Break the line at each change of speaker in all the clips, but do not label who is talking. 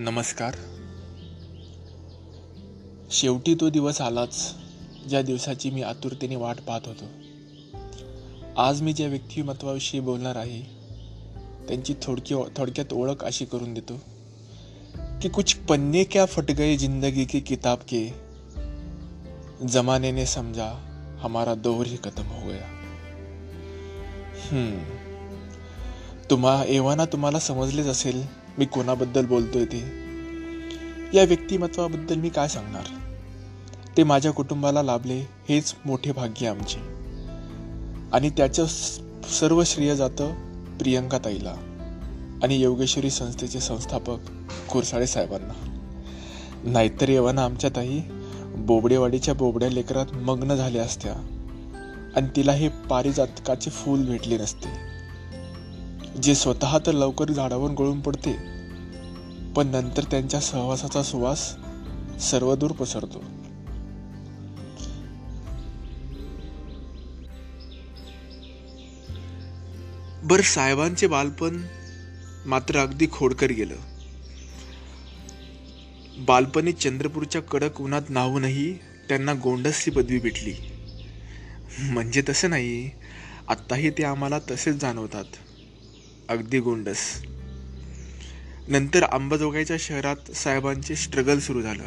नमस्कार. शेवटी तो दिवस आलाच ज्या दिवसाची मी आतुरतेने वाट पाहत होतो. आज मी ज्या व्यक्तिमत्वाविषयी बोलणार आहे त्यांची थोडकी थोडक्यात ओळख अशी करून देतो. की कुछ पन्ने क्या फट गए जिंदगी की किताब के जमाने ने समझा हमारा दौर ही खत्म हो गया. हम्म. तुम्हा एव्हाना तुम्हाला समजलेच असेल मी कोणाबद्दल बोलतोय ते? या व्यक्तिमत्वाबद्दल मी काय सांगणार? ते माझ्या कुटुंबाला लाभले हेच मोठे भाग्य आमचे. आणि त्याचं सर्व श्रेय जातं प्रियंका ताईला आणि योगेश्वरी संस्थेचे संस्थापक कुरसाळे साहेबांना. नाहीतर येवाना आमच्या ताई बोबडेवाडीच्या बोबड्या लेकरात मग्न झाल्या असत्या आणि तिला हे पारिजातकाचे फूल भेटले नसते. जे स्वतः तर लवकर झाडावर गळून पडते पण नंतर त्यांच्या सहवासाचा सुवास सर्वदूर पसरतो. बर साहेबांचे बालपण मात्र अगदी खोडकर गेलं. बालपणी चंद्रपूरच्या कडक उन्हात नाहूनही त्यांना गोंडसची पदवी भेटली. म्हणजे तसं नाही आत्ताही ते आम्हाला तसेच जाणवतात. अगदी गोंडस. नंतर अंबाजोगाईच्या शहरात साहेबांचे स्ट्रगल सुरू झालं.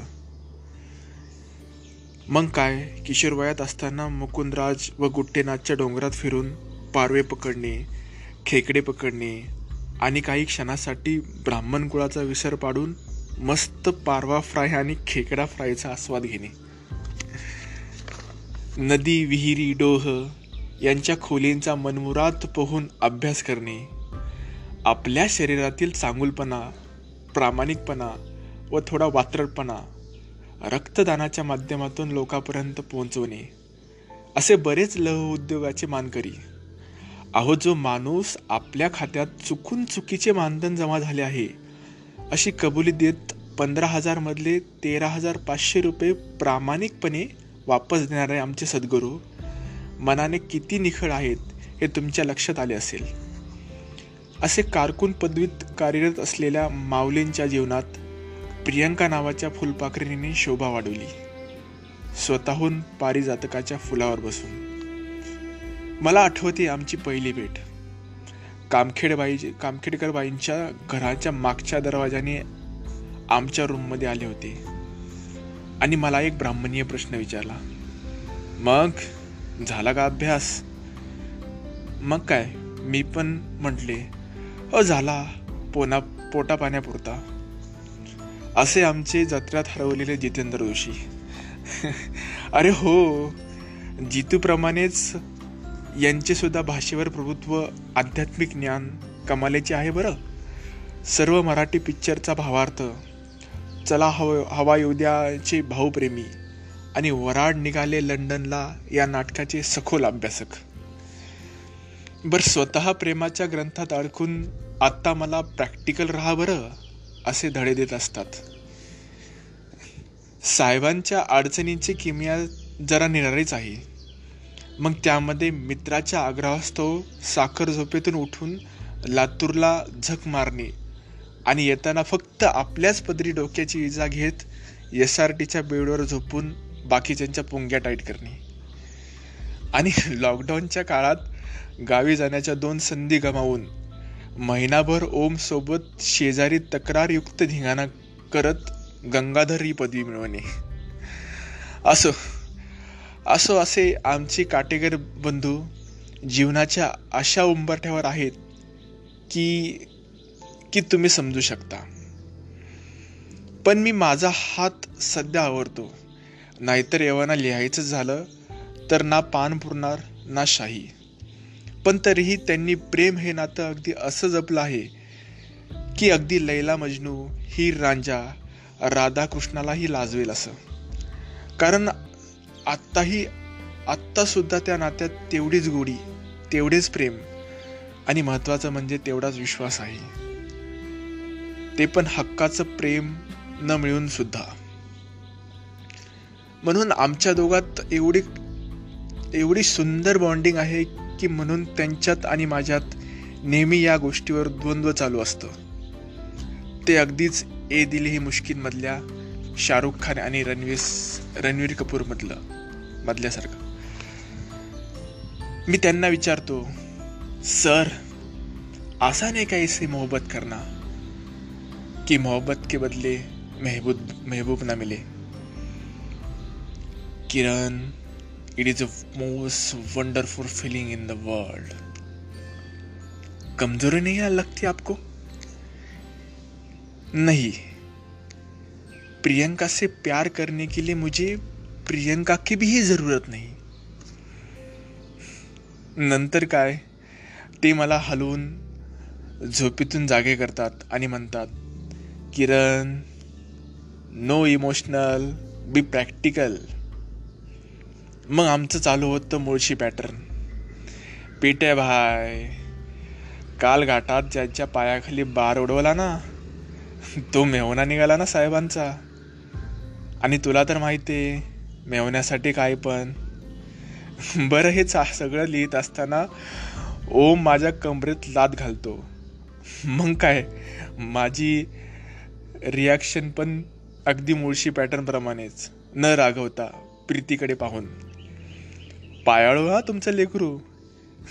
मग काय? किशोरवयात असताना मुकुंदराज व गुट्टेनाथच्या डोंगरात फिरून पारवे पकडणे खेकडे पकडणे आणि काही क्षणासाठी ब्राह्मण कुळाचा विसर पाडून मस्त पारवा फ्राय आणि खेकडा फ्रायचा आस्वाद घेणे. नदी विहिरी डोह यांच्या खोलींचा मनमुरात पोहून अभ्यास करणे आपल्या शरीरातील चांगुलपणा प्रामाणिकपणा व थोडा वात्रटपणा रक्तदानाच्या माध्यमातून लोकांपर्यंत पोहोचवणे असे बरेच लह उद्योगाचे मानकरी. अहो जो माणूस आपल्या खात्यात चुकून चुकीचे मानधन जमा झाले आहे अशी कबुली देत पंधरा हजारमधले तेरा हजार पाचशे रुपये प्रामाणिकपणे वापस देणारे आमचे सद्गुरू मनाने किती निखळ आहेत हे तुमच्या लक्षात आले असेल. असे कारकून पदवीत कार्यरत असलेल्या माऊलींच्या जीवनात प्रियंका नावाच्या फुलपाखरिणीने शोभा वाढवली. स्वतःहून पारिजातकाच्या फुलावर बसून. मला आठवते आमची पहिली भेट. कामखेडबाई कामखेडकर बाईंच्या घराच्या मागच्या दरवाजाने आमच्या रूममध्ये आले होते. आणि मला एक ब्राह्मणीय प्रश्न विचारला. मग? झाला का अभ्यास? मग काय? मी पण म्हटले अ झाला. पोना पोटा पाण्यापुरता. असे आमचे जत्र्यात हरवलेले जितेंद्र जोशी. अरे हो जितूप्रमाणेच यांचे सुद्धा भाषेवर प्रभुत्व आध्यात्मिक ज्ञान कमालेचे आहे बरं. सर्व मराठी पिक्चरचा भावार्थ चला हव हवा युद्याचे भाऊप्रेमी आणि वराड निघाले लंडनला या नाटकाचे सखोल अभ्यासक. बरं स्वतः प्रेमाच्या ग्रंथात अडकून आत्ता मला प्रॅक्टिकल राहा बरं असे धडे देत असतात. साहेबांच्या अडचणींची किमया जरा निराळीच आहे. मग त्यामध्ये मित्राच्या आग्रहास्तव साखर झोपेतून उठून लातूरला झक मारणे आणि येताना फक्त आपल्याच पदरी डोक्याची इजा घेत एस आर टीच्या बेडवर झोपून बाकीच्यांच्या पुंग्या टाईट करणे. आणि लॉकडाऊनच्या काळात गावी जाण्याच्या दोन संधी गमावून महिनाभर ओमसोबत शेजारी तक्रारयुक्त धिंगाणा करत गंगाधर ही पदवी मिळवणे. असो असो असे आमचे काटेगर बंधू जीवनाच्या अशा उंबरठ्यावर आहेत की की तुम्ही समजू शकता. पण मी माझा हात सध्या आवडतो नाहीतर एव्हाना लिहायचं झालं तर ना पान पुरणार ना शाही. पण तरीही त्यांनी प्रेम हे नातं अगदी असं जपलं आहे की अगदी लैला मजनू ही रांजा राधाकृष्णालाही लाजवेल असं. कारण आत्ताही आत्तासुद्धा त्या नात्यात तेवढीच गोडी तेवढेच प्रेम आणि महत्त्वाचं म्हणजे तेवढाच विश्वास आहे. ते पण हक्काचं प्रेम न मिळून सुद्धा. म्हणून आमच्या दोघात एवढी एवढी सुंदर बॉन्डिंग आहे की म्हणून त्यांच्यात आणि माझ्यात नेहमी या गोष्टीवर द्वंद्व चालू असतं. ते अगदीच ए दिल ही मुश्किलमधल्या शाहरुख खान आणि रणवीर रणवीर कपूरमधलं मधल्यासारखं. मी त्यांना विचारतो सर आसा नाही काही इसे मोहब्बत करना की मोहब्बत के बदले महबूब महबूब ना मिले? Kiran it is a most wonderful feeling in the world कमजोरी नहीं लगती आपको? नहीं। प्रियंका से प्यार करने के लिए मुझे प्रियंका की भी जरूरत नहीं। नंतर काय? ते मला हलवून झोपेतून जागे करतात आणि म्हणतात Kiran no emotional be practical मग आमचं चालू होतं मुळशी पॅटर्न पेटे भाय काल घाटात ज्याच्या पायाखाली बार उडवला ना तो मेवना निघाला ना साहेबांचा. आणि तुला तर माहिती आहे मेवण्यासाठी काय पण. बरं हे सगळं लिहित असताना ओम माझ्या कमरेत लाद घालतो. मग काय माझी रिॲक्शन पण अगदी मुळशी पॅटर्नप्रमाणेच न रागवता प्रीतीकडे पाहून. पायाळू हा तुमचं लेकरू.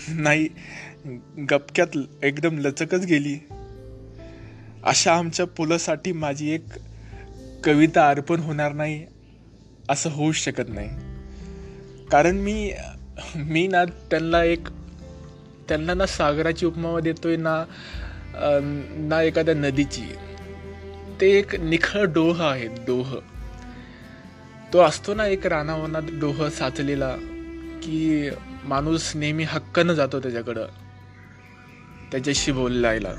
नाही गपक्यात एकदम लचकच गेली. अशा आमच्या पुलासाठी माझी एक कविता अर्पण होणार नाही असं होऊच शकत नाही. कारण मी मी ना त्यांना एक त्यांना ना सागराची उपमा देतोय ना ना एखाद्या नदीची. ते एक निखळ डोह आहे डोह. तो असतो ना एक रानावनात डोह साचलेला. की माणूस नेहमी हक्कानं जातो त्याच्याकडं त्याच्याशी बोलायला.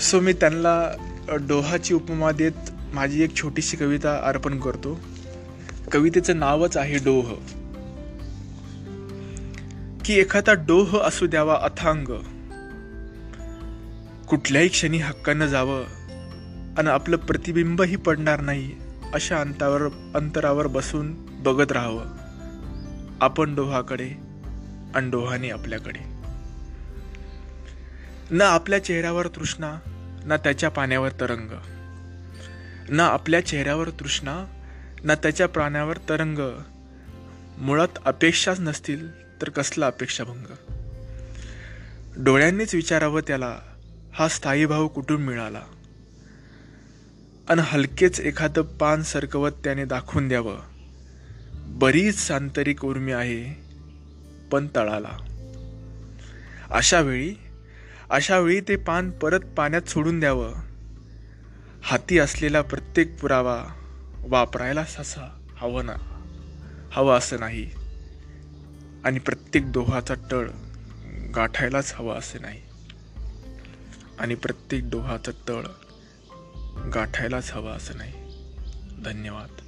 सो मी त्यांना डोहाची उपमा देत माझी एक छोटीशी कविता अर्पण करतो. कवितेचं नावच आहे डोह. की एखादा डोह असू द्यावा अथांग कुठल्याही क्षणी हक्कानं जावं आणि आपलं प्रतिबिंबही पडणार नाही अशा अंतावर अंतरावर बसून बघत राहावं. आपण डोहाकडे आणि डोहाने आपल्याकडे. ना आपल्या चेहऱ्यावर तृष्णा ना त्याच्या पाण्यावर तरंग. ना आपल्या चेहऱ्यावर तृष्णा ना त्याच्या प्राण्यावर तरंग. मुळात अपेक्षाच नसतील तर कसला अपेक्षाभंग? डोळ्यांनीच विचारावं त्याला हा स्थायी भाव कुठून मिळाला? आणि हलकेच एखादं पान सरकवत त्याने दाखवून द्यावं. बरीच आंतरिक उर्मी आहे पण तळाला. अशा वेळी अशा वेळी ते पान परत पाण्यात सोडून द्यावं. हाती असलेला प्रत्येक पुरावा वापरायला ससा हवं ना हवं असं नाही. आणि प्रत्येक दोहाचा तळ गाठायलाच हवा असे नाही. आणि प्रत्येक दोहाचा तळ गाठायलाच हवा असं नाही. धन्यवाद.